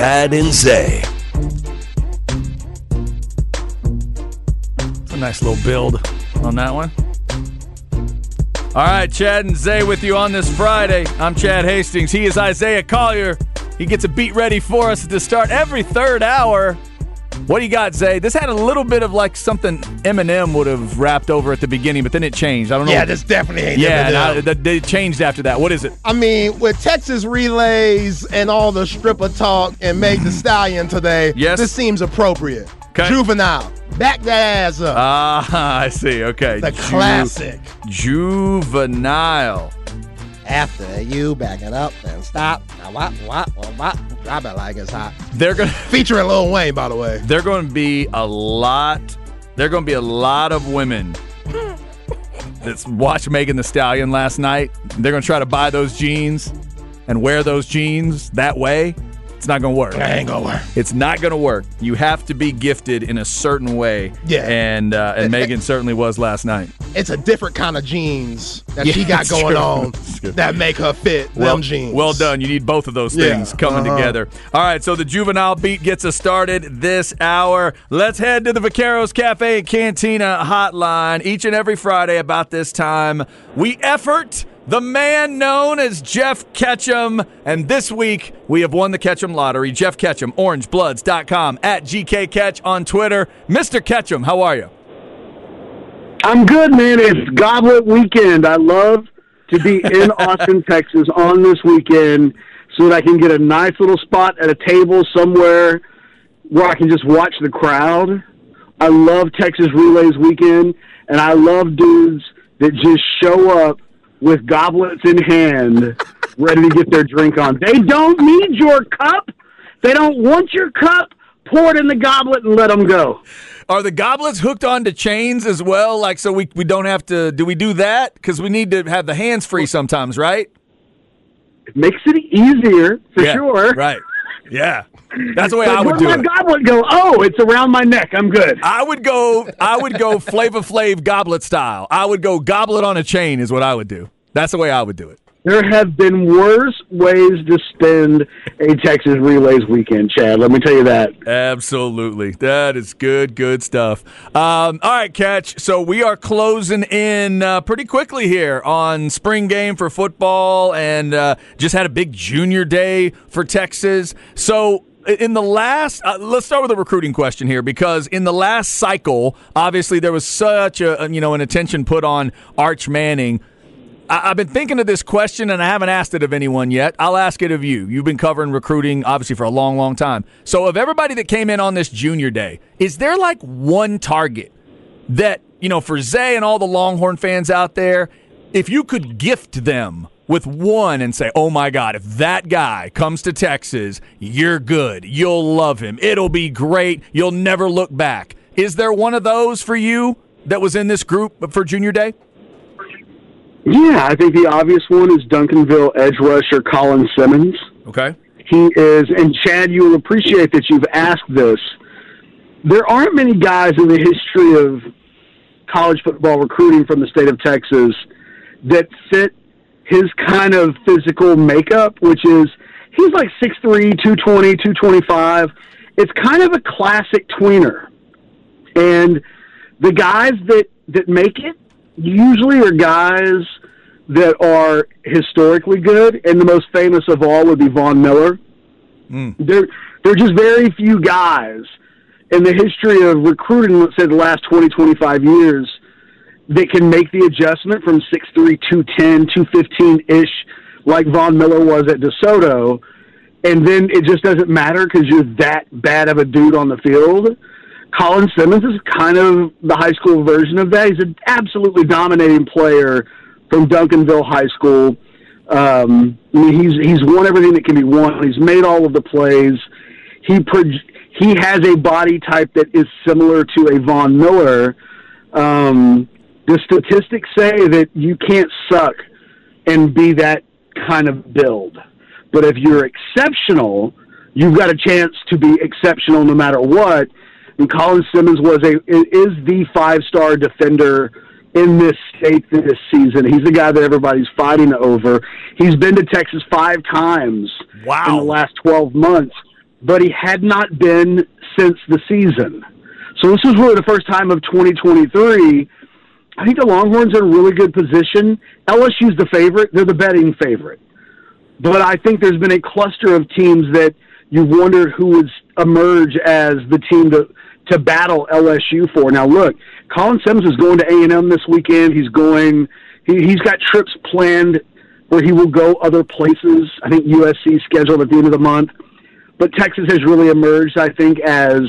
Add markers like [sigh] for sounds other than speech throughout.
Chad and Zay. It's a nice little build on that one. All right, Chad and Zay with you on this Friday. I'm Chad Hastings. He is Isaiah Collier. He gets a beat ready for us to start every third hour. What do you got, Zay? This had a little bit of like something Eminem would have rapped over at the beginning, but then it changed. I don't know. Yeah, this definitely ain't yeah, Eminem. now, they changed after that. What is it? I mean, with Texas relays and all the stripper talk and Meg the Stallion today, Yes. this seems appropriate. 'Kay. Juvenile. Back that ass up. Ah, [laughs] I see. Okay. the Ju- classic. Juvenile. After you back it up and stop. Now what, what, what, what? Drop it like it's hot. They're gonna feature [laughs] Featuring Lil Wayne, by the way. they're going to be a lot. they're going to be a lot of women that watched Megan the Stallion last night. They're going to try to buy those jeans and wear those jeans that way. It's not going to work. That ain't gonna work. It's not going to work. You have to be gifted in a certain way. Yeah. And uh, and Megan certainly was last night. It's a different kind of jeans that Yeah, she got going true. on [laughs] that make her fit Well, them jeans. well done. You need both of those Yeah, things coming uh-huh. together. All right, so the juvenile beat gets us started this hour. Let's head to the Vaqueros Cafe and Cantina hotline each and every Friday about this time. We effort the man known as Jeff Ketchum, and this week we have won the Ketchum lottery. Jeff Ketchum, orangebloods.com, at GK on Twitter. Mr. Ketchum, how are you? I'm good, man. It's Goblet Weekend. I love to be in [laughs] Austin, Texas on this weekend so that I can get a nice little spot at a table somewhere where I can just watch the crowd. I love Texas Relays Weekend, and I love dudes that just show up with goblets in hand, ready to get their drink on. They don't need your cup. They don't want your cup. Pour it in the goblet and let them go. Are the goblets hooked onto chains as well? Like, so we, we don't have to, do we do that? Because we need to have the hands free sometimes, right? It makes it easier for Yeah, sure. Right. Yeah. That's the way I would do my it. goblet go? Oh, it's around my neck. I'm good. I would go, I would go Flavor Flav goblet style. I would go goblet on a chain is what I would do. That's the way I would do it. There have been worse ways to spend a Texas Relays weekend, Chad. Let me tell you that. Absolutely. That is good, good stuff. Um, all right, Catch. So we are closing in uh, pretty quickly here on spring game for football and uh, just had a big junior day for Texas. So in the last, uh, let's start with a recruiting question here because in the last cycle, obviously there was such a, you know, an attention put on Arch Manning. I- I've been thinking of this question and I haven't asked it of anyone yet. I'll ask it of you. You've been covering recruiting obviously for a long, long time. So, of everybody that came in on this junior day, is there like one target that, you know, for Zay and all the Longhorn fans out there, if you could gift them with one and say, oh my God, if that guy comes to Texas, you're good. You'll love him. It'll be great. You'll never look back. Is there one of those for you that was in this group for junior day? Yeah, I think the obvious one is Duncanville edge rusher Colin Simmons. Okay. He is, and Chad, you will appreciate that you've asked this. There aren't many guys in the history of college football recruiting from the state of Texas that fit his kind of physical makeup, which is he's like 6'3, 220, 225. It's kind of a classic tweener. And the guys that, that make it usually are guys that are historically good, and the most famous of all would be Von Miller. Hmm. There, there are just very few guys in the history of recruiting, let's say the last 20, 25 years, that can make the adjustment from 6'3", 210, 215-ish, like Von Miller was at DeSoto, and then it just doesn't matter because you're that bad of a dude on the field. Colin Simmons is kind of the high school version of that. He's an absolutely dominating player from Duncanville High School. Um, I mean, he's he's won everything that can be won. He's made all of the plays. He pro- he has a body type that is similar to a Von Miller. Um, the statistics say that you can't suck and be that kind of build. But if you're exceptional, you've got a chance to be exceptional no matter what. And Colin Simmons was a is the five star defender in this state this season. He's the guy that everybody's fighting over. He's been to Texas five times Wow. in the last twelve months, but he had not been since the season. So this is really the first time of 2023. I think the Longhorns are in a really good position. LSU's the favorite; they're the betting favorite. But I think there's been a cluster of teams that you've wondered who would emerge as the team to to battle LSU for. Now, look, Colin Simmons is going to A and M this weekend. He's going. He, he's got trips planned where he will go other places. I think USC scheduled at the end of the month. But Texas has really emerged, I think, as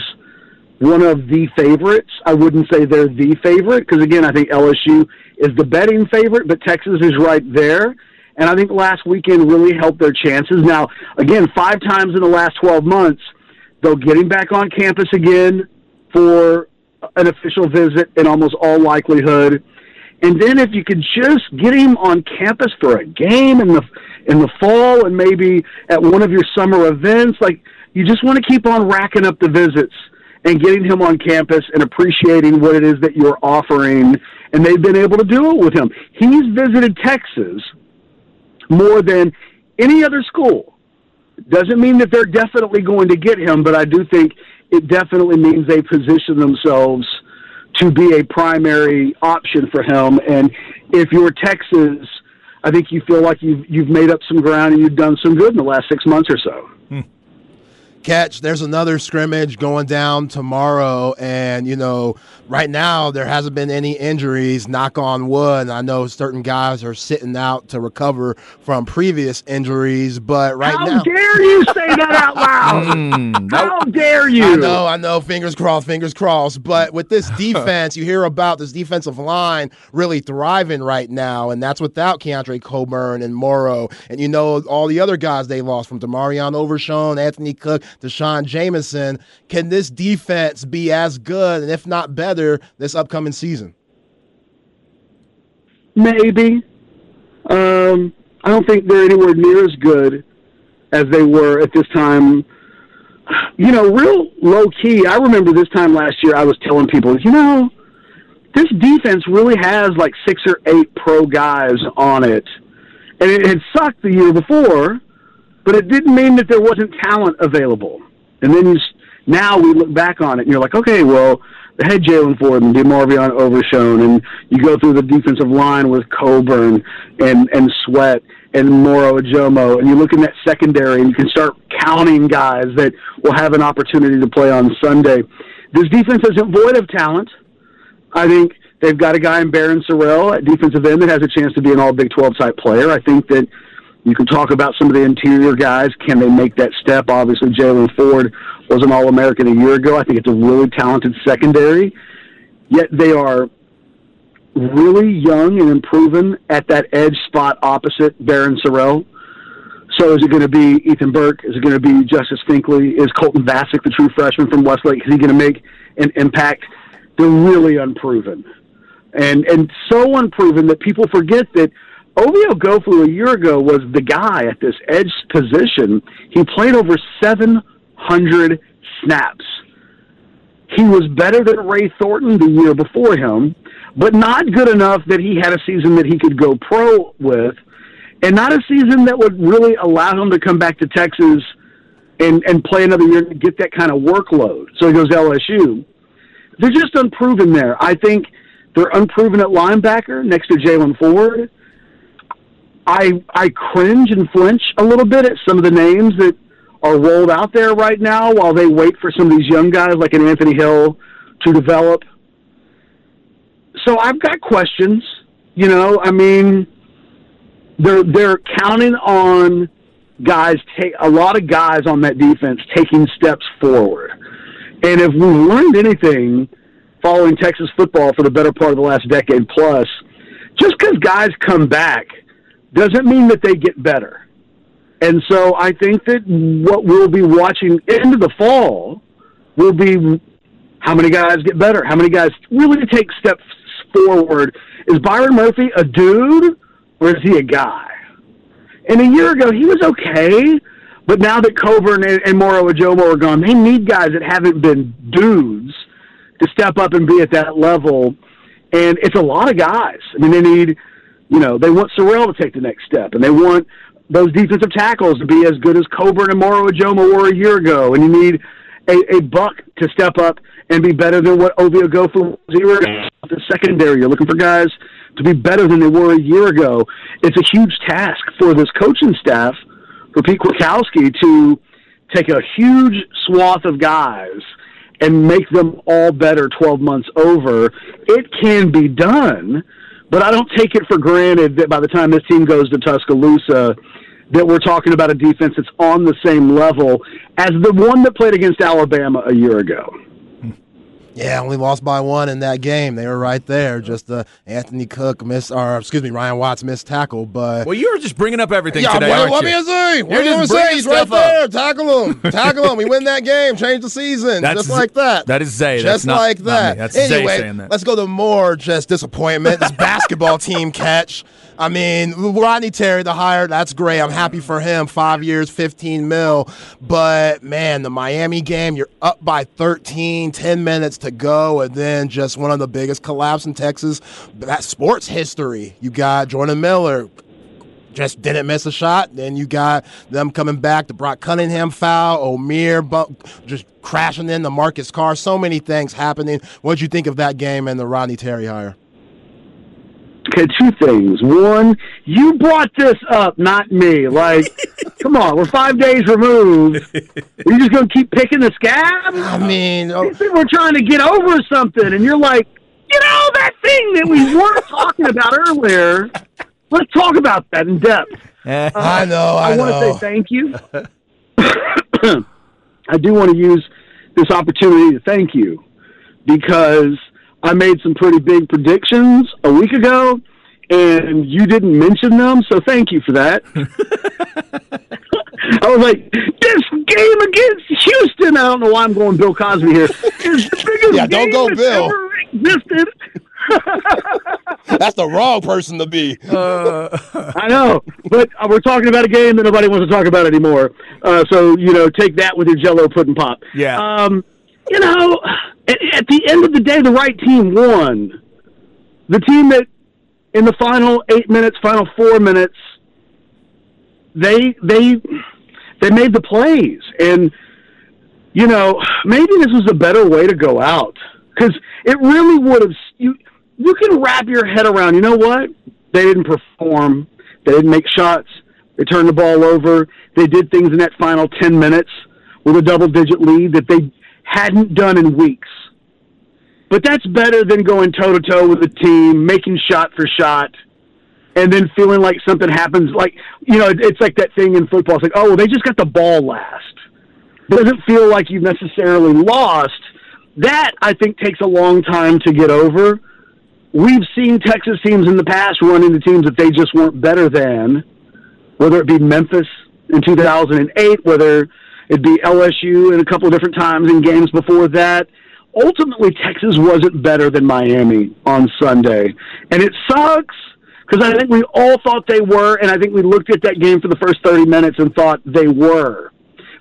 one of the favorites. I wouldn't say they're the favorite because, again, I think LSU is the betting favorite, but Texas is right there. And I think last weekend really helped their chances. Now, again, five times in the last 12 months, they'll get back on campus again for an official visit in almost all likelihood. And then if you could just get him on campus for a game in the in the fall and maybe at one of your summer events, like you just want to keep on racking up the visits and getting him on campus and appreciating what it is that you're offering. And they've been able to do it with him. He's visited Texas more than any other school. Doesn't mean that they're definitely going to get him, but I do think it definitely means they position themselves to be a primary option for him. And if you're Texas, I think you feel like you've you've made up some ground and you've done some good in the last six months or so. Hmm. catch there's another scrimmage going down tomorrow and you know right now there hasn't been any injuries knock on wood i know certain guys are sitting out to recover from previous injuries but right How now dare you say that out loud? [laughs] Mm, [laughs] How dare you? I know, I know. Fingers crossed, fingers crossed. But with this [laughs] defense, you hear about this defensive line really thriving right now, and that's without Keondre Coburn and Moro, and you know all the other guys they lost from DeMarvion Overshown, Anthony Cook, D'Shawn Jamison. Can this defense be as good, and if not better, this upcoming season? Maybe. Um, I don't think they're anywhere near as good as they were at this time. You know, real low key. I remember this time last year, I was telling people, you know, this defense really has like six or eight pro guys on it. And it had sucked the year before, but it didn't mean that there wasn't talent available. And then you, now we look back on it and you're like, okay, well, they had Jaylan Ford and DeMarvion Overshown, and you go through the defensive line with Coburn and, and Sweat and Moro Ojomo, and you look in that secondary and you can start counting guys that will have an opportunity to play on Sunday. This defense isn't void of talent. I think they've got a guy in Barryn Sorrell at defensive end that has a chance to be an all Big 12 type player. I think that you can talk about some of the interior guys. Can they make that step? Obviously, Jaylan Ford was an All American a year ago. I think it's a really talented secondary. Yet they are really young and improving at that edge spot opposite Barryn Sorrell. So is it going to be Ethan Burke? Is it going to be Justice Finkley? Is Colton Vasek, the true freshman from Westlake, is he going to make an impact? They're really unproven, and and so unproven that people forget that Ovie Oghoufo a year ago was the guy at this edge position. He played over 700 snaps. He was better than Ray Thornton the year before him, but not good enough that he had a season that he could go pro with, and not a season that would really allow him to come back to Texas and and play another year and get that kind of workload. So he goes to LSU. They're just unproven there. I think they're unproven at linebacker next to Jaylan Ford. I I cringe and flinch a little bit at some of the names that are rolled out there right now while they wait for some of these young guys like an Anthony Hill to develop. So I've got questions. You know, I mean, they're they're counting on guys take a lot of guys on that defense taking steps forward. And if we've learned anything following Texas football for the better part of the last decade plus, just because guys come back doesn't mean that they get better. And so I think that what we'll be watching into the fall will be how many guys get better, how many guys really take steps forward. Is Byron Murphy a dude or is he a guy? And a year ago, he was okay. But now that Coburn and, and Moro Ojomo are gone, they need guys that haven't been dudes to step up and be at that level. And it's a lot of guys. I mean, they need, you know, they want Sorrell to take the next step, and they want those defensive tackles to be as good as Coburn and Moro Ojomo were a year ago. And you need a, a buck to step up and be better than what Ovie Oghoufo was a year ago. The secondary, you're looking for guys to be better than they were a year ago. It's a huge task for this coaching staff, for Pete Kwiatkowski, to take a huge swath of guys and make them all better 12 months over. It can be done, but I don't take it for granted that by the time this team goes to Tuscaloosa, that we're talking about a defense that's on the same level as the one that played against Alabama a year ago. Yeah, only lost by one in that game. They were right there. Just uh, Anthony Cook missed, or excuse me, Ryan Watts missed tackle. But well, you were just bringing up everything yeah, today, what, aren't what you? me say? What You're do you just say? He's right stuff there. up. Tackle him. Tackle him. We win that game. Change the season. That's just like that. that is Zay. Just That's not- like that. That's Zay saying that. let's go to more just disappointment. This [laughs] basketball team catch. I mean, Rodney Terry, the hire, that's great. I'm happy for him. Five years, 15 mil. But man, the Miami game, you're up by 13, 10 minutes to go, and then just one of the biggest collapse in Texas that sports history. You got Jordan Miller, just didn't miss a shot. Then you got them coming back, the Brock Cunningham foul, Omier bump, just crashing in the Marcus Carr. So many things happening. What'd you think of that game and the Rodney Terry hire? Okay, two things. One, you brought this up, not me. Like, [laughs] come on, we're five days removed. Are you just going to keep picking the scab? I mean, oh, These people are trying to get over something, and you're like, you know, that thing that we weren't [laughs] talking about earlier. Let's talk about that in depth. Eh, uh, I know, I, I want to say thank you. [laughs] [coughs] I do want to use this opportunity to thank you because I made some pretty big predictions a week ago and you didn't mention them, so thank you for that. [laughs] I was like, this game against Houston, I don't know why I'm going Bill Cosby here, is the biggest Yeah, don't go Bill. ever existed. [laughs] [laughs] That's the wrong person to be. I know, but uh, we're talking about a game that nobody wants to talk about anymore. Uh, so you know, take that with your Jello pudding pop. Yeah. Um, you know, at, at the end of the day, the right team won. The team that, in the final eight minutes, final four minutes, they they they made the plays, and you know, maybe this was a better way to go out because it really would have. You you can wrap your head around. You know what? They didn't perform. They didn't make shots. They turned the ball over. They did things in that final ten minutes with a double digit lead that they hadn't done in weeks. But that's better than going toe to toe with the team, making shot for shot, and then feeling like something happens. Like you know, it's like that thing in football. It's like, oh, well, they just got the ball last. Doesn't feel like you've necessarily lost. That I think takes a long time to get over. We've seen Texas teams in the past run into teams that they just weren't better than, whether it be Memphis in 2008, whether it be LSU and a couple of different times in games before that. Ultimately, Texas wasn't better than Miami on Sunday. And it sucks because I think we all thought they were, and I think we looked at that game for the first 30 minutes and thought they were.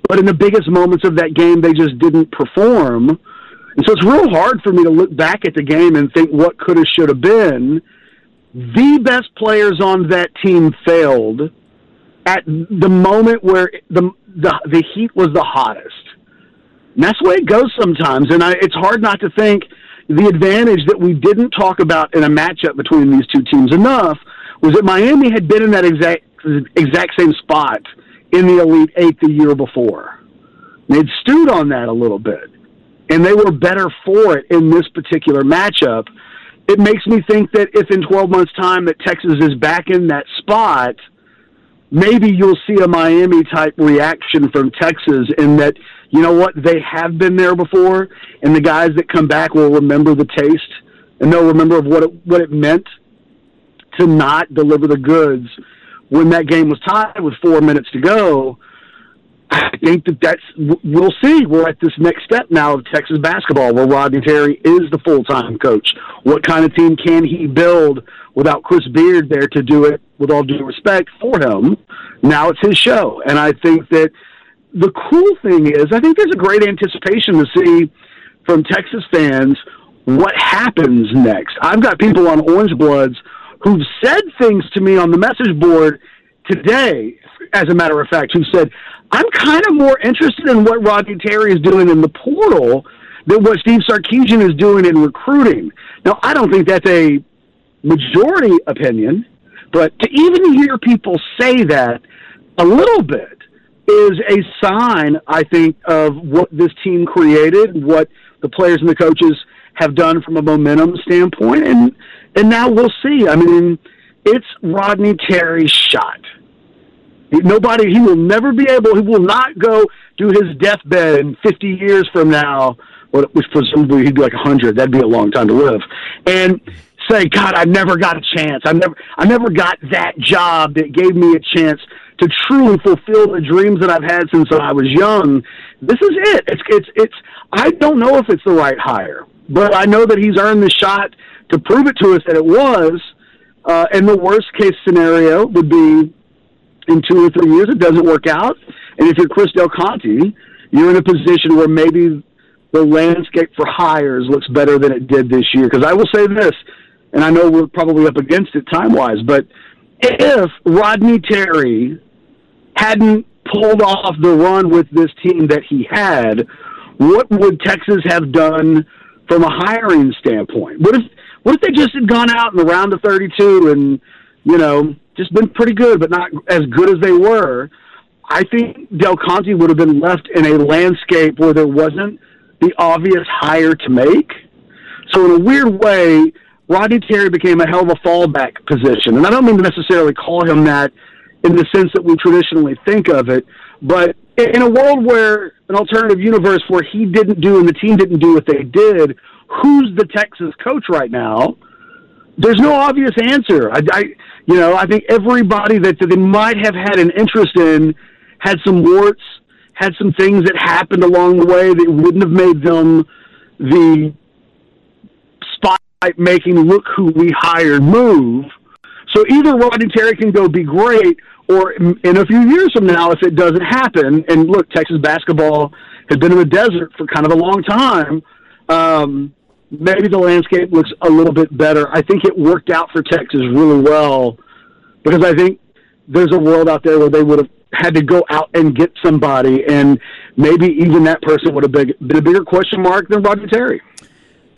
But in the biggest moments of that game, they just didn't perform. And so it's real hard for me to look back at the game and think what could have, should have been. The best players on that team failed at the moment where the the, the heat was the hottest. And that's the way it goes sometimes. And I, it's hard not to think the advantage that we didn't talk about in a matchup between these two teams enough was that Miami had been in that exact exact same spot in the Elite Eight the year before. They'd stewed on that a little bit, and they were better for it in this particular matchup. It makes me think that if in 12 months' time that Texas is back in that spot, maybe you'll see a Miami type reaction from Texas in that you know what they have been there before, and the guys that come back will remember the taste and they'll remember of what it, what it meant to not deliver the goods when that game was tied with four minutes to go. I think that that's we'll see. We're at this next step now of Texas basketball, where Rodney Terry is the full time coach. What kind of team can he build without Chris Beard there to do it? With all due respect for him, now it's his show, and I think that the cool thing is, I think there's a great anticipation to see from Texas fans what happens next. I've got people on Orange Bloods who've said things to me on the message board today, as a matter of fact, who said, I'm kind of more interested in what Rodney Terry is doing in the portal than what Steve Sarkisian is doing in recruiting. Now, I don't think that's a majority opinion, but to even hear people say that a little bit is a sign, I think, of what this team created, what the players and the coaches have done from a momentum standpoint, and and now we'll see. I mean, it's Rodney Terry's shot. Nobody, he will never be able. He will not go do his deathbed in 50 years from now, which presumably he'd be like 100. That'd be a long time to live, and say, God, I never got a chance. I never, I never got that job that gave me a chance to truly fulfill the dreams that I've had since I was young. This is it. It's, it's, it's. I don't know if it's the right hire, but I know that he's earned the shot to prove it to us that it was. Uh, and the worst case scenario would be in two or three years it doesn't work out, and if you're Chris Del Conte, you're in a position where maybe the landscape for hires looks better than it did this year. Because I will say this, and I know we're probably up against it time wise, but if Rodney Terry hadn't pulled off the run with this team that he had, what would Texas have done from a hiring standpoint? What if what if they just had gone out in the round of 32 and you know just been pretty good, but not as good as they were? I think Del Conte would have been left in a landscape where there wasn't the obvious hire to make. So in a weird way, Rodney Terry became a hell of a fallback position, and I don't mean to necessarily call him that in the sense that we traditionally think of it, but in a world where an alternative universe where he didn't do and the team didn't do what they did, who's the Texas coach right now? There's no obvious answer. I, I you know, I think everybody that they might have had an interest in had some warts, had some things that happened along the way that wouldn't have made them the making look who we hired move. So either Rodney Terry can go be great, or in a few years from now, if it doesn't happen, and look, Texas basketball has been in the desert for kind of a long time. Um, maybe the landscape looks a little bit better. I think it worked out for Texas really well because I think there's a world out there where they would have had to go out and get somebody, and maybe even that person would have been, been a bigger question mark than Rodney Terry.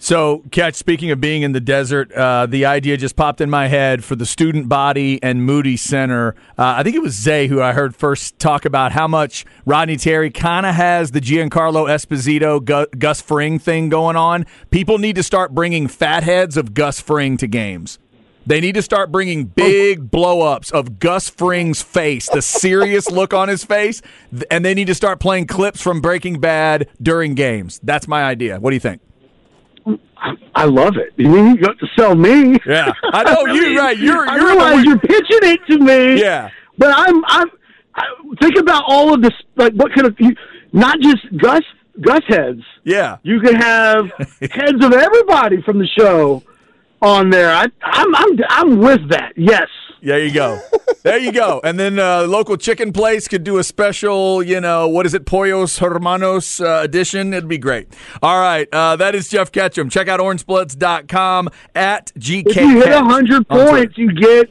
So, Catch, speaking of being in the desert, uh, the idea just popped in my head for the student body and Moody Center. Uh, I think it was Zay who I heard first talk about how much Rodney Terry kind of has the Giancarlo Esposito, Gus Fring thing going on. People need to start bringing fatheads of Gus Fring to games. They need to start bringing big blowups of Gus Fring's face, the serious look on his face, and they need to start playing clips from Breaking Bad during games. That's my idea. What do you think? I love it. You mean got to sell me? Yeah, I know [laughs] I you. right, you're. I you're realize you're pitching it to me. Yeah, but I'm. I'm. I, think about all of this. Like, what kind of? You, not just Gus. Gus heads. Yeah, you could have [laughs] heads of everybody from the show on there. I, I'm. I'm. I'm with that. Yes. There you go. There you go. And then uh, local chicken place could do a special, you know, what is it, Pollos Hermanos uh, edition. It'd be great. All right. Uh, that is Jeff Ketchum. Check out orangebloods.com at GK. If you hit 100 points, you get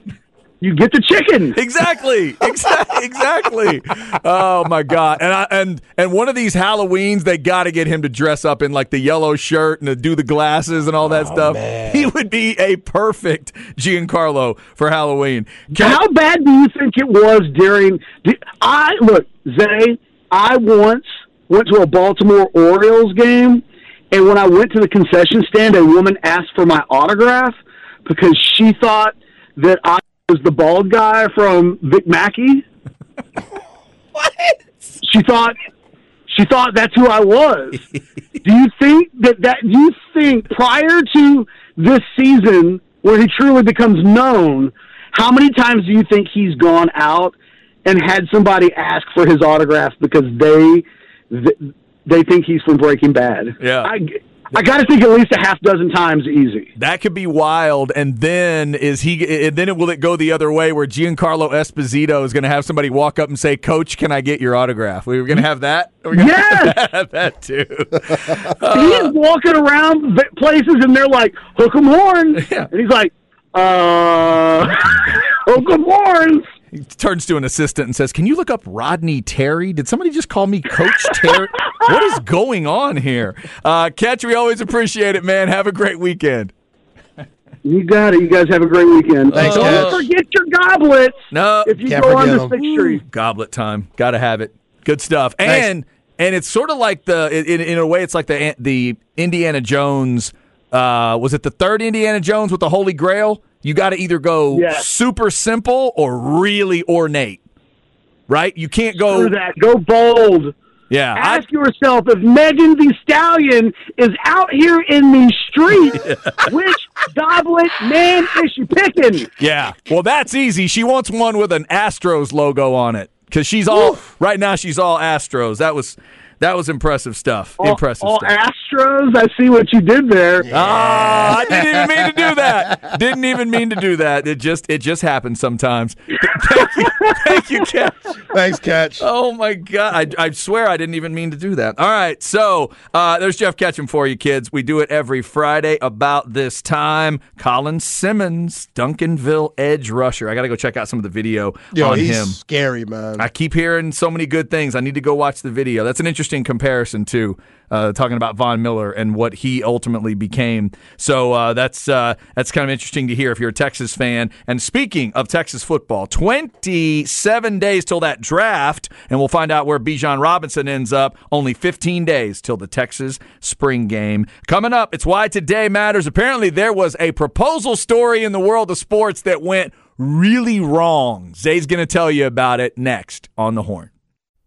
you get the chicken. [laughs] Exactly. Exactly. exactly. Oh my god. And I, and and one of these Halloweens, they got to get him to dress up in like the yellow shirt and to do the glasses and all that oh, stuff. Man. He would be a perfect Giancarlo for Halloween. Can How I, bad do you think it was during? I look, Zay. I once went to a Baltimore Orioles game, and when I went to the concession stand, a woman asked for my autograph because she thought that I was the bald guy from Vic Mackey. [laughs] what? She thought she thought that's who I was. [laughs] do you think that that do you think prior to this season where he truly becomes known, how many times do you think he's gone out and had somebody ask for his autograph because they they think he's from Breaking Bad? Yeah. I, I got to think at least a half dozen times easy. That could be wild. And then is he? And then it, will it go the other way where Giancarlo Esposito is going to have somebody walk up and say, "Coach, can I get your autograph?" We were going to have that. We're gonna [laughs] Yes! have that too. [laughs] he's walking around places and they're like, hook 'em horns. [laughs] Yeah. And he's like, uh, hook 'em horns. He turns to an assistant and says, "Can you look up Rodney Terry? Did somebody just call me Coach Terry? what is going on here?" Uh, Catch, we always appreciate it, man. Have a great weekend. You got it. You guys have a great weekend. Thanks, Don't Catch. forget your goblets No, if you Can't go on forget to 'em. Sixth Street. goblet time. Got to have it. Good stuff. Thanks. And and it's sort of like the in, in a way, it's like the the Indiana Jones. Uh, was it the third Indiana Jones with the Holy Grail? You got to either go Yes. super simple or really ornate, right? You can't go. Do that. Go bold. Yeah, I- Ask yourself if Megan the Stallion is out here in the street, [laughs] which goblet man is she picking? Yeah. Well, that's easy. She wants one with an Astros logo on it because she's all right now. She's all Astros. That was that was impressive stuff. All- impressive all, stuff. Astros. I see what you did there. Ah, I didn't even mean to do that. Didn't even mean to do that. It just it just happens sometimes. [laughs] Thank you, thank you, Ken. Thanks, Catch. Oh my God! I, I swear I didn't even mean to do that. All right, so uh, there's Jeff Ketchum for you, kids. We do it every Friday about this time. Colin Simmons, Duncanville edge rusher. I got to go check out some of the video Yo, on he's him. scary, man. I keep hearing so many good things. I need to go watch the video. That's an interesting comparison too, uh, talking about Von Miller and what he ultimately became. So uh, that's uh, that's kind of interesting to hear if you're a Texas fan. And speaking of Texas football, 27 days till that draft, and we'll find out where Bijan Robinson ends up. Only 15 days till the Texas spring game coming up. It's why today matters. Apparently, there was a proposal story in the world of sports that went really wrong. Zay's going to tell you about it next on the Horn.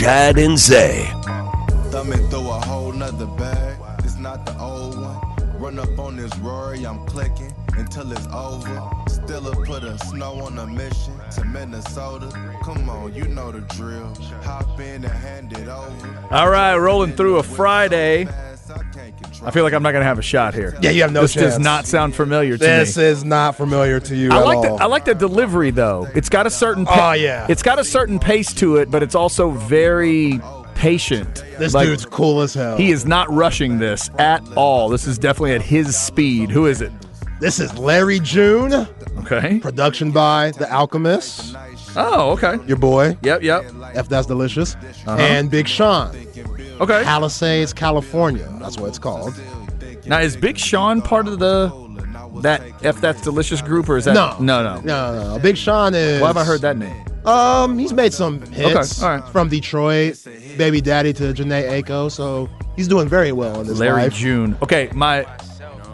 Chad and Zay. Thumbing through a whole nother bag. It's not the old one. Run up on this Rory, I'm clicking until it's over. Still a put a snow on a mission to Minnesota. Come on, you know the drill. Hop in and hand it over. All right, rolling through a Friday. I feel like I'm not going to have a shot here. Yeah, you have no This does not sound familiar to this me. is not familiar to you I at like all. the I like the delivery though. It's got a certain pa- Oh, yeah. It's got a certain pace to it, but it's also very patient. this Like, dude's cool as hell. He is not rushing this at all. This is definitely at his speed. Who is it? This is Larry June, Okay. production by The Alchemist, Oh, okay. your boy, Yep, yep. if that's delicious, Uh-huh. and Big Sean, Okay. Palisades, California. That's what it's called. Now is Big Sean part of the that if that's delicious group or is that No, no no? no, no. no. Big Sean is. Why have I heard that name? Um, he's made some hits all right. from Detroit, baby daddy to Jhené Aiko, so he's doing very well in this Larry life. June. Okay, my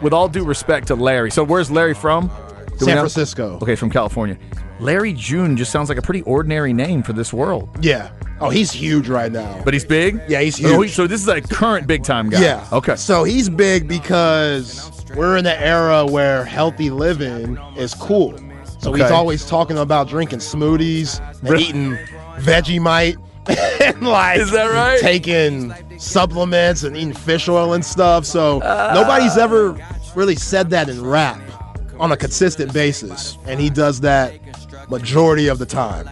with all due respect to Larry. So where's Larry from? Do we San know? Francisco. Okay, from California. Larry June just sounds like a pretty ordinary name for this world. Yeah. Oh, he's huge right now. But he's big? Yeah, he's Oh, huge. so this is a current big time guy. Yeah. Okay. So he's big because we're in the era where healthy living is cool. So he's always talking about drinking smoothies Really? eating Vegemite [laughs] and like Is that right? taking supplements and eating fish oil and stuff. So nobody's ah. ever really said that in rap on a consistent basis. And he does that majority of the time.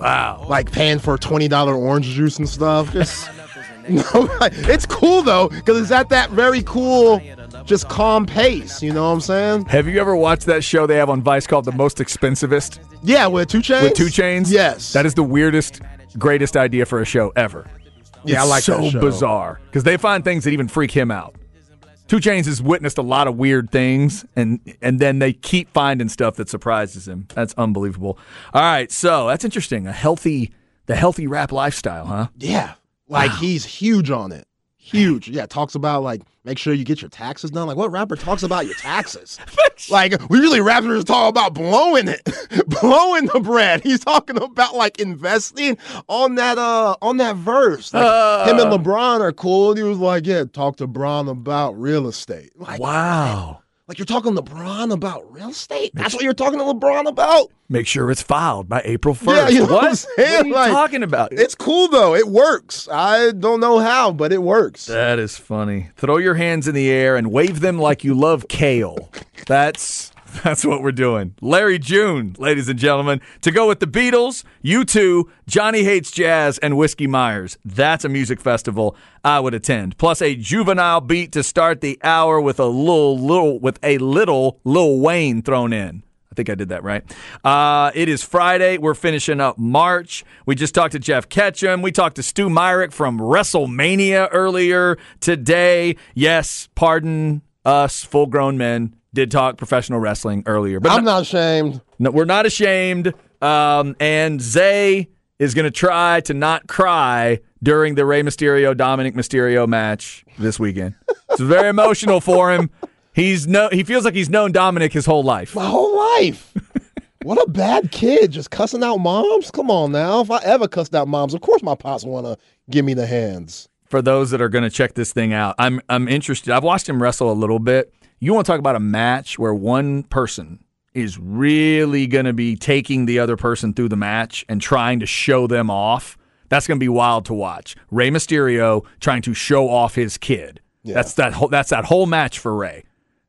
Wow. like paying for twenty dollar orange juice and stuff. Just [laughs] no, it's cool though because it's at that very cool, just calm pace. You know what I'm saying? Have you ever watched that show they have on Vice called The Most Expensivest Yeah, with 2 Chainz. with 2 Chainz? Yes, That is the weirdest, greatest idea for a show ever. Yeah, I like so that show. bizarre because they find things that even freak him out. 2 Chainz has witnessed a lot of weird things, and and then they keep finding stuff that surprises him. That's unbelievable. All right, so that's interesting. A healthy, the healthy rap lifestyle, huh? Yeah, like he's huge on it. Huge. Yeah, talks about like make sure you get your taxes done. Like what rapper talks about your taxes? [laughs] like we usually rappers talk about blowing it, [laughs] blowing the bread. He's talking about like investing on that uh on that verse. Like him and LeBron are cool. And he was like, yeah, talk to Bron about real estate. Like Wow. Like you're talking to LeBron about real estate? That's what you're talking to LeBron about? Make sure it's filed by April first. Yeah, you know what what? What are you Like, talking about? It's cool though. It works. I don't know how, but it works. That is funny. Throw your hands in the air and wave them like you love kale. That's [laughs] that's what we're doing. Larry June, ladies and gentlemen, to go with the Beatles, U2, Johnny Hates Jazz, and Whiskey Myers. That's a music festival I would attend. Plus a juvenile beat to start the hour with a little little with a little Lil Wayne thrown in. I think I did that right. Uh, it is Friday. We're finishing up March. We just talked to Jeff Ketchum. We talked to Stu Myrick from WrestleMania earlier today. Yes, pardon us, full grown men, did talk professional wrestling earlier. But I'm no- not ashamed. no, we're not ashamed. Um, and Zay is going to try to not cry during the Rey Mysterio Dominic Mysterio match this weekend. It's very emotional for him. He's no he feels like he's known Dominic his whole life. My whole life. what a bad kid, just cussing out moms. Come on now. If I ever cussed out moms, of course my pops want to give me the hands. For those that are going to check this thing out, I'm I'm interested. I've watched him wrestle a little bit. You want to talk about a match where one person is really going to be taking the other person through the match and trying to show them off. That's going to be wild to watch. Rey Mysterio trying to show off his kid. That's that whole that's that whole match for Rey.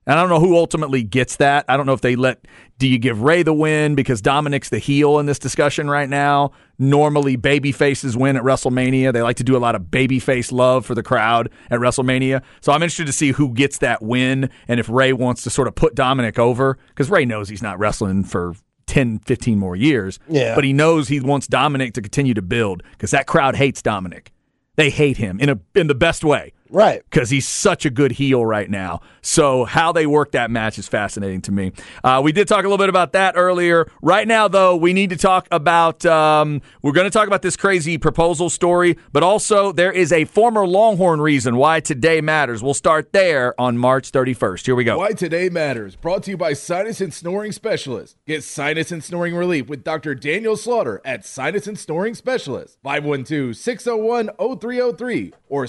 And I don't know who ultimately gets that. I don't know if they let. Do you give Rey the win because Dominic's the heel in this discussion right now? Normally, baby faces win at WrestleMania. They like to do a lot of babyface love for the crowd at WrestleMania. So I'm interested to see who gets that win and if Rey wants to sort of put Dominic over because Rey knows he's not wrestling for 10, 15 more years. Yeah. But he knows he wants Dominic to continue to build because that crowd hates Dominic. They hate him in a in the best way Right. because he's such a good heel right now. So how they work that match is fascinating to me. Uh, we did talk a little bit about that earlier. Right now, though, we need to talk about. Um, we're going to talk about this crazy proposal story, but also there is a former Longhorn reason why today matters. We'll start there on March 31st. Here we go. Why Today Matters, brought to you by Sinus and Snoring Specialist. Get sinus and snoring relief with Dr. Daniel Slaughter at Sinus and Snoring Specialist. 512-601-0303 or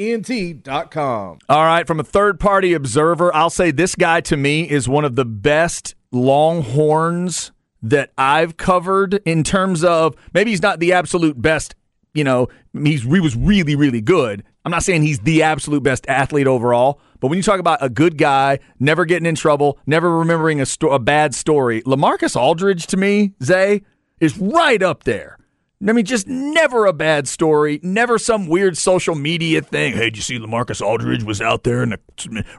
sinussnoringent.com. All right, from a third party observer, I'll say this guy to me is one of the best Longhorns that I've covered in terms of maybe he's not the absolute best, you know, he's he was really really good. I'm not saying he's the absolute best athlete overall, but when you talk about a good guy, never getting in trouble, never remembering a, sto- a bad story, Lamarcus Aldridge to me, Zay, is right up there. I mean, just never a bad story. Never some weird social media thing. Hey, did you see Lamarcus Aldridge was out there and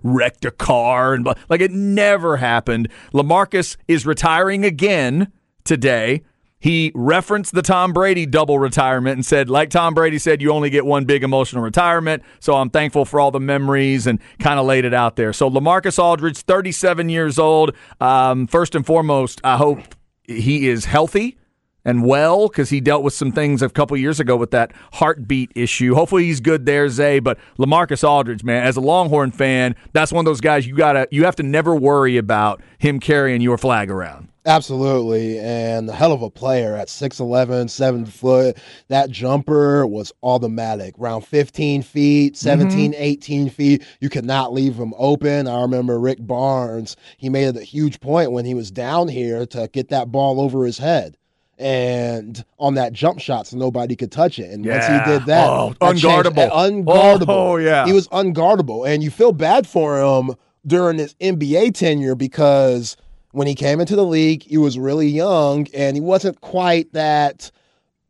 wrecked a car and blah. like it never happened. Lamarcus is retiring again today. He referenced the Tom Brady double retirement and said, like Tom Brady said, you only get one big emotional retirement. So I'm thankful for all the memories and kind of laid it out there. So Lamarcus Aldridge, 37 years old. Um, first and foremost, I hope he is healthy and well because he dealt with some things a couple years ago with that heartbeat issue. Hopefully he's good there, Zay. But Lamarcus Aldridge, man, as a Longhorn fan, that's one of those guys you gotta you have to never worry about him carrying your flag around. Absolutely. And a hell of a player at 6'11, 7 foot. That jumper was automatic. Around 15 feet, mm-hmm. 17, 18 feet. You could not leave him open. I remember Rick Barnes, he made a huge point when he was down here to get that ball over his head. And on that jump shot, so nobody could touch it. And once he did that, Oh, that changed- unguardable. unguardable. Oh, yeah. He was unguardable. And you feel bad for him during his NBA tenure because when he came into the league, he was really young and he wasn't quite that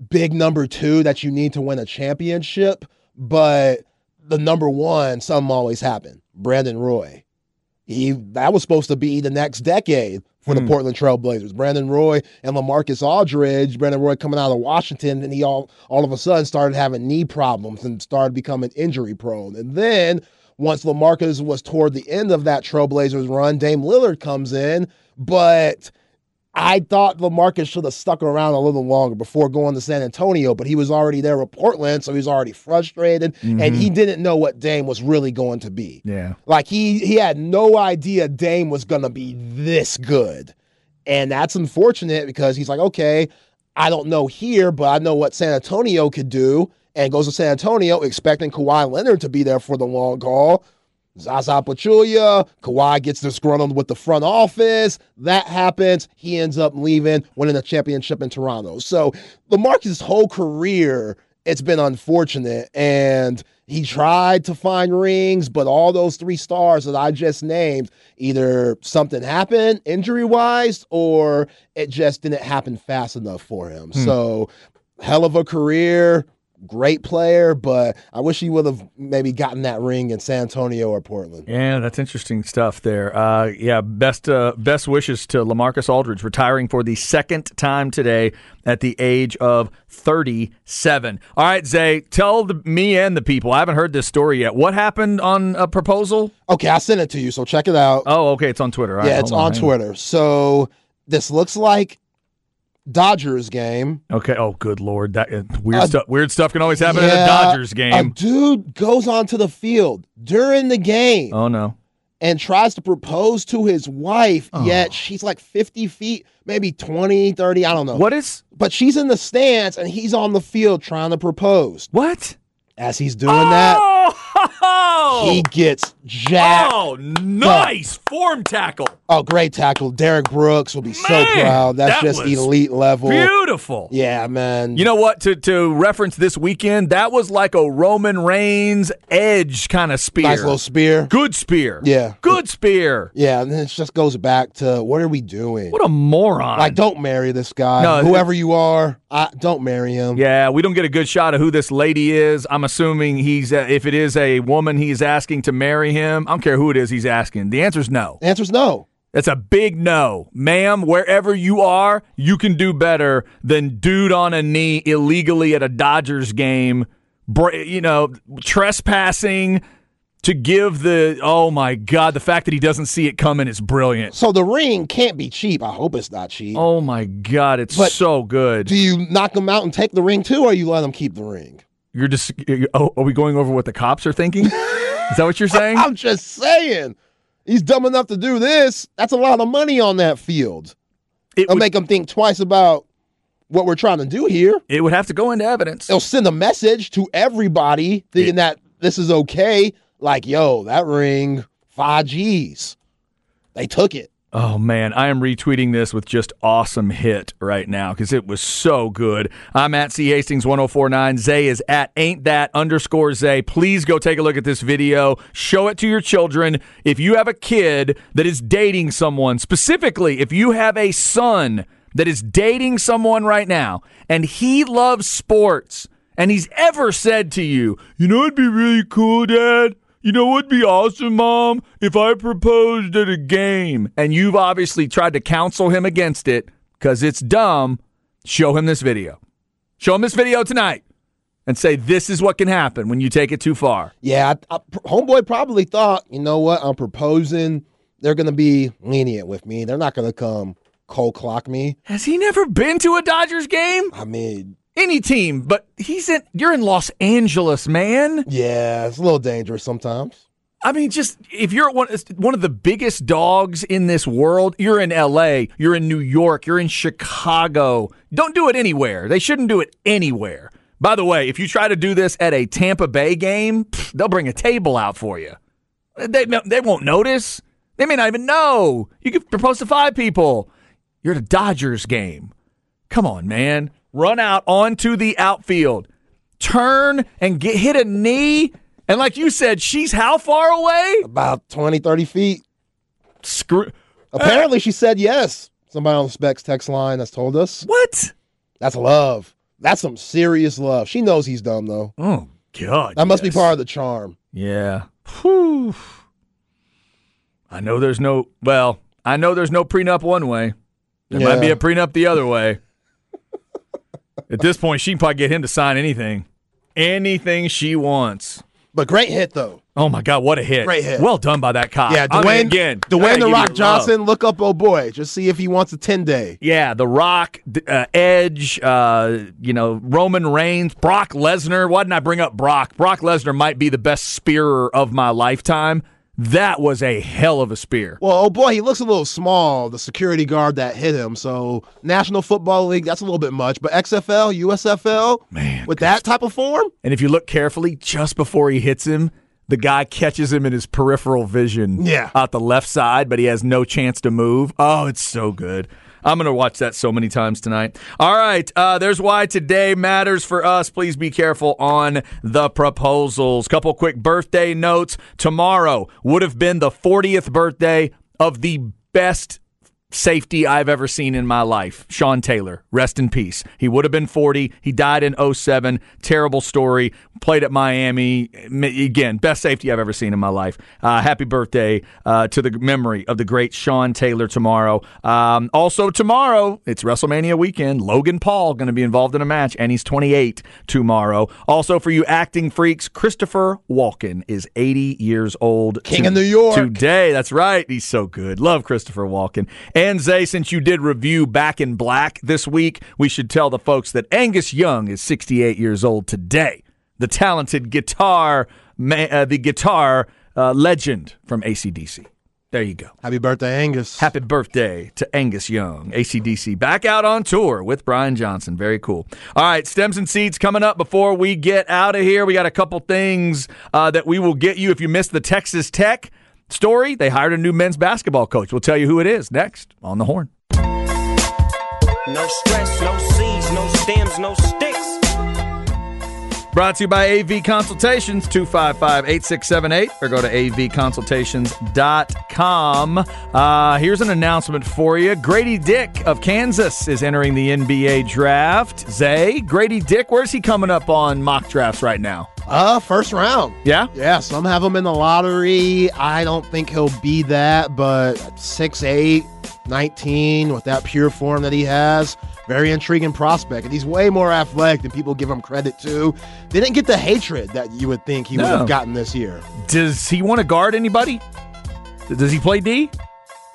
big number two that you need to win a championship. But the number one, something always happened. Brandon Roy. He that was supposed to be the next decade for the hmm. Portland Trailblazers. Brandon Roy and Lamarcus Aldridge. Brandon Roy coming out of Washington, and he all all of a sudden started having knee problems and started becoming injury prone. And then once Lamarcus was toward the end of that Trailblazers run, Dame Lillard comes in, but I thought Lamarcus should have stuck around a little longer before going to San Antonio, but he was already there with Portland, so he was already frustrated, and he mm-hmm. didn't know what Dame was really going to be. Yeah. Like he he had no idea Dame was gonna be this good. And that's unfortunate because he's like, okay, I don't know here, but I know what San Antonio could do. And goes to San Antonio expecting Kawhi Leonard to be there for the long haul. Zaza Pachulia, Kawhi gets disgruntled with the front office. That happens. He ends up leaving, winning a championship in Toronto. So Lamarcus' whole career, it's been unfortunate. And he tried to find rings, but all those three stars that I just named, either something happened injury wise or it just didn't happen fast enough for him. Hmm. So, hell of a career, great player, but I wish he would have maybe gotten that ring in San Antonio or Portland. Yeah, that's interesting stuff there. Uh, yeah, best uh, best wishes to Lamarcus Aldridge retiring for the second time today at the age of 37. All right, Zay, tell the, me and the people. I haven't heard this story yet. What happened on a proposal? Okay, I sent it to you, so check it out. Oh, okay, it's on Twitter. All right, yeah, it's hold on Twitter. So this looks like Dodgers game. Okay. Oh, good lord, that uh, weird Uh, stuff. Weird stuff can always happen at a Yeah, Dodgers A game. dude goes onto the field during the game oh no. and tries to propose to his wife, Oh. yet she's like 50 feet, maybe 20, 30, I don't know. What is But she's in the stands and he's on the field trying to propose. what? As he's doing that, Oh, he gets jacked. oh, nice form tackle. Oh, great tackle. Derrick Brooks will be so proud. That's that just elite level. Beautiful. Yeah, man. You know what? To to reference this weekend, that was like a Roman Reigns edge kind of spear. nice little spear. Good spear. Yeah. Good spear. Yeah, and then it just goes back to what are we doing? What a moron. Like, don't marry this guy. No, Whoever you are, I, don't marry him. yeah, we don't get a good shot of who this lady is. I'm assuming he's uh, if it is a woman he's asking to marry him. I don't care who it is he's asking. The answer's no. The answer's no. That's a big no. Ma'am, wherever you are, you can do better than dude on a knee illegally at a Dodgers game, you know, trespassing to give the oh my god, the fact that he doesn't see it coming is brilliant. So the ring can't be cheap. I hope it's not cheap. Oh my god, it's But so good. Do you knock him out and take the ring too, or you let him keep the ring? You're just oh, are we going over what the cops are thinking? is that what you're saying? [laughs] I'm just saying. He's dumb enough to do this. That's a lot of money on that field. It It'll would, make him think twice about what we're trying to do here. it would have to go into evidence. It'll send a message to everybody thinking that this is okay. Like, yo, that ring, five G's. They took it. Oh man, I am retweeting this with just awesome hit right now because it was so good. I'm at C Hastings 1049. Zay is at ain't that underscore Zay. Please go take a look at this video. Show it to your children. If you have a kid that is dating someone, specifically if you have a son that is dating someone right now and he loves sports and he's ever said to you, you know, it'd be really cool, Dad. You know what'd be awesome, Mom? If I proposed at a game and you've obviously tried to counsel him against it because it's dumb, show him this video. Show him this video tonight and say, this is what can happen when you take it too far. Yeah, I, I, homeboy probably thought, you know what? I'm proposing. They're going to be lenient with me. They're not going to come cold clock me. Has he never been to a Dodgers game? I mean, Any team, but he's in, you're in Los Angeles, man. yeah, it's a little dangerous sometimes. I mean, just if you're one one of the biggest dogs in this world, you're in L.A., you're in New York, you're in Chicago. Don't do it anywhere. They shouldn't do it anywhere. By the way, if you try to do this at a Tampa Bay game, pff, they'll bring a table out for you. They they won't notice. They may not even know. You could propose to five people. You're at a Dodgers game. Come on, man. Run out onto the outfield. Turn and get hit a knee. And like you said, she's how far away? About 20, 30 feet. Screw Apparently, uh, she said yes. Somebody on the specs text line has told us. What? That's love. That's some serious love. She knows he's dumb though. Oh God. That must yes. be part of the charm. Yeah. Whew. I know there's no. Well, I know there's no prenup one way. There might be a prenup the other way. At this point, she can probably get him to sign anything, anything she wants. But great hit though. Oh my God, what a hit! Great hit. Well done by that cop. Yeah, I mean, again, Dwayne the Rock love. Johnson. Look up, oh boy. Just see if he wants a ten day. Yeah, The Rock, uh, Edge, uh, you know, Roman Reigns, Brock Lesnar. Why didn't I bring up Brock? Brock Lesnar might be the best spearer of my lifetime. That was a hell of a spear. Well, oh boy, he looks a little small. The security guard that hit him. So National Football League, that's a little bit much. But XFL, USFL, Man, with that type of form, And if you look carefully, just before he hits him, the guy catches him in his peripheral vision Yeah. out the left side, but he has no chance to move. Oh, it's so good. I'm going to watch that so many times tonight. All right. Uh, there's why today matters for us. Please be careful on the proposals. Couple quick birthday notes. Tomorrow would have been the 40th birthday of the best safety I've ever seen in my life. Sean Taylor, rest in peace. He would have been 40. He died in 07. Terrible story. Played at Miami. Again, best safety I've ever seen in my life. Uh, happy birthday uh, to the memory of the great Sean Taylor tomorrow. Um, also, tomorrow, it's WrestleMania weekend. Logan Paul going to be involved in a match, and he's 28 tomorrow. Also, for you acting freaks, Christopher Walken is 80 years old. King of New York. Today. That's right. He's so good. Love Christopher Walken. And Zay, since you did review Back in Black this week, we should tell the folks that Angus Young is 68 years old today. The talented guitar, uh, the guitar uh, legend from ACDC. There you go. happy birthday, Angus. Happy birthday to Angus Young, ACDC. Back out on tour with Brian Johnson. Very cool. All right, stems and seeds coming up before we get out of here. We got a couple things uh, that we will get you if you missed the Texas Tech story. They hired a new men's basketball coach. We'll tell you who it is next on the horn. No stress, no seeds, no stems, no sticks. Brought to you by AV Consultations, 255 8678, or go to avconsultations.com. Uh, here's an announcement for you Grady Dick of Kansas is entering the NBA draft. Zay, Grady Dick, where's he coming up on mock drafts right now? Uh, first round. Yeah? Yeah, some have him in the lottery. I don't think he'll be that, but 6'8, 19, with that pure form that he has, very intriguing prospect. And he's way more athletic than people give him credit to. They didn't get the hatred that you would think he would have gotten this year. Does he want to guard anybody? Does he play D?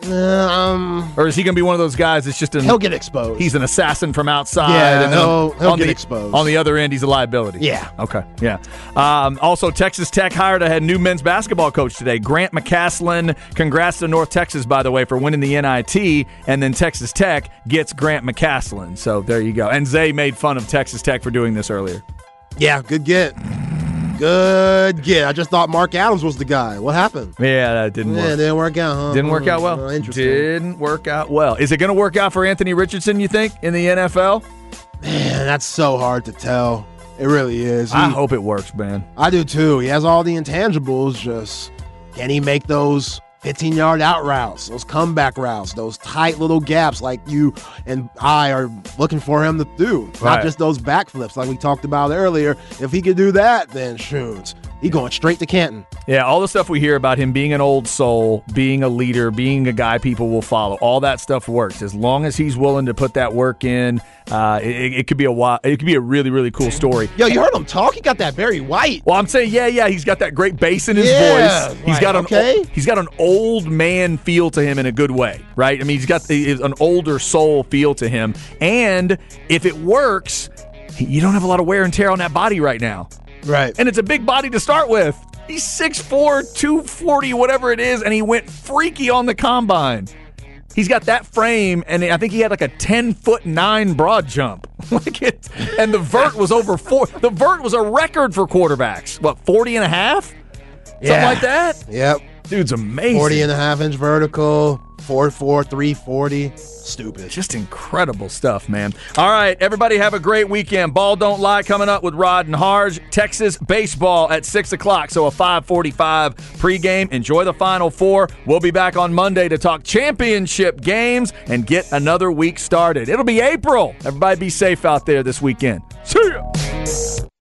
Um, Or is he going to be one of those guys that's just an. he'll get exposed. He's an assassin from outside. Yeah, and he'll- he'll on get the, exposed. On the other end, he's a liability. Yeah. Okay. Yeah. Um, also, Texas Tech hired a new men's basketball coach today, Grant McCasland. Congrats to North Texas, by the way, for winning the NIT. And then Texas Tech gets Grant McCasland. So there you go. And Zay made fun of Texas Tech for doing this earlier. yeah, good get. Good get. I just thought Mark Adams was the guy. What happened? Yeah, that didn't Yeah, work. it didn't work out, huh? Didn't work out Oh, well. interesting. Didn't work out well. Is it going to work out for Anthony Richardson? You think in the NFL? Man, that's so hard to tell. It really is. I hope it works, man. I do too. He has all the intangibles. Just can he make those 15 yard out routes, those comeback routes, those tight little gaps like you and I are looking for him to do? Right. Not just those backflips like we talked about earlier. If he could do that, then shoot, he going straight to Canton. Yeah, all the stuff we hear about him being an old soul, being a leader, being a guy people will follow, all that stuff works as long as he's willing to put that work in. Uh, it, it could be a wi- it could be a really really cool story. Yo, you heard him talk? He got that Barry White. Well, I'm saying, yeah, yeah, he's got that great bass in his Yeah, voice. He's right, got an okay. he's got an old man feel to him in a good way, right? I mean, he's got the, an older soul feel to him, and if it works, you don't have a lot of wear and tear on that body right now. Right. And it's a big body to start with. He's 6'4, 240, whatever it is, and he went freaky on the combine. He's got that frame, and I think he had like a 10 foot nine broad jump. [laughs] like it, and the vert was over four. The vert was a record for quarterbacks. What, 40 and a half? Something Yeah. like that? Yep. Dude's amazing. 40 and a half inch vertical. 4 4, 340. Stupid. Just incredible stuff, man. All right, everybody have a great weekend. Ball Don't Lie coming up with Rod and Harge. Texas baseball at 6 o'clock, so a 545 pregame. Enjoy the Final Four. We'll be back on Monday to talk championship games and get another week started. It'll be April. Everybody be safe out there this weekend. See ya.